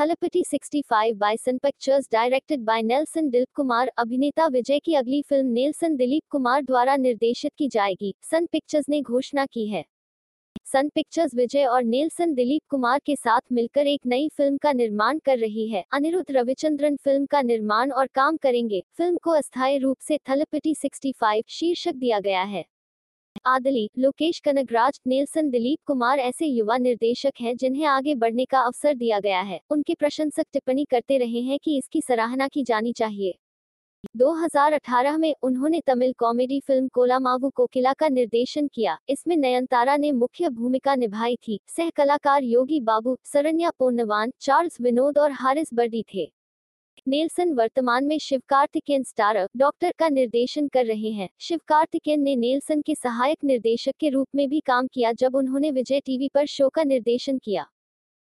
Thalapathy 65 by Sun Pictures directed by Nelson Dilip Kumar अभिनेता विजय की अगली फ़िल्म नेल्सन दिलीप कुमार द्वारा निर्देशित की जाएगी। सन पिक्चर्स ने घोषणा की है। सन पिक्चर्स विजय और नेल्सन दिलीप कुमार के साथ मिलकर एक नई फ़िल्म का निर्माण कर रही है। अनिरुद्ध रविचंद्रन फ़िल्म का निर्माण और काम करेंगे। फ़िल्म को अस्थायी रूप से थलपति 65 शीर्षक दिया गया है। आदली, लोकेश कनगराज नेल्सन, दिलीप कुमार ऐसे युवा निर्देशक हैं जिन्हें आगे बढ़ने का अवसर दिया गया है। उनके प्रशंसक टिप्पणी करते रहे हैं कि इसकी सराहना की जानी चाहिए। 2018 में उन्होंने तमिल कॉमेडी फ़िल्म कोलामावु कोकिला का निर्देशन किया। इसमें नयनतारा ने मुख्य भूमिका निभाई थी। सह कलाकार योगी बाबू सरन्या पोनवान चार्ल्स विनोद और हारिस बर्डी थे। नेल्सन वर्तमान में शिव कार्तिकेन स्टारर, डॉक्टर का निर्देशन कर रहे हैं। शिव कार्तिकेन ने नेल्सन के सहायक निर्देशक के रूप में भी काम किया जब उन्होंने विजय टीवी पर शो का निर्देशन किया।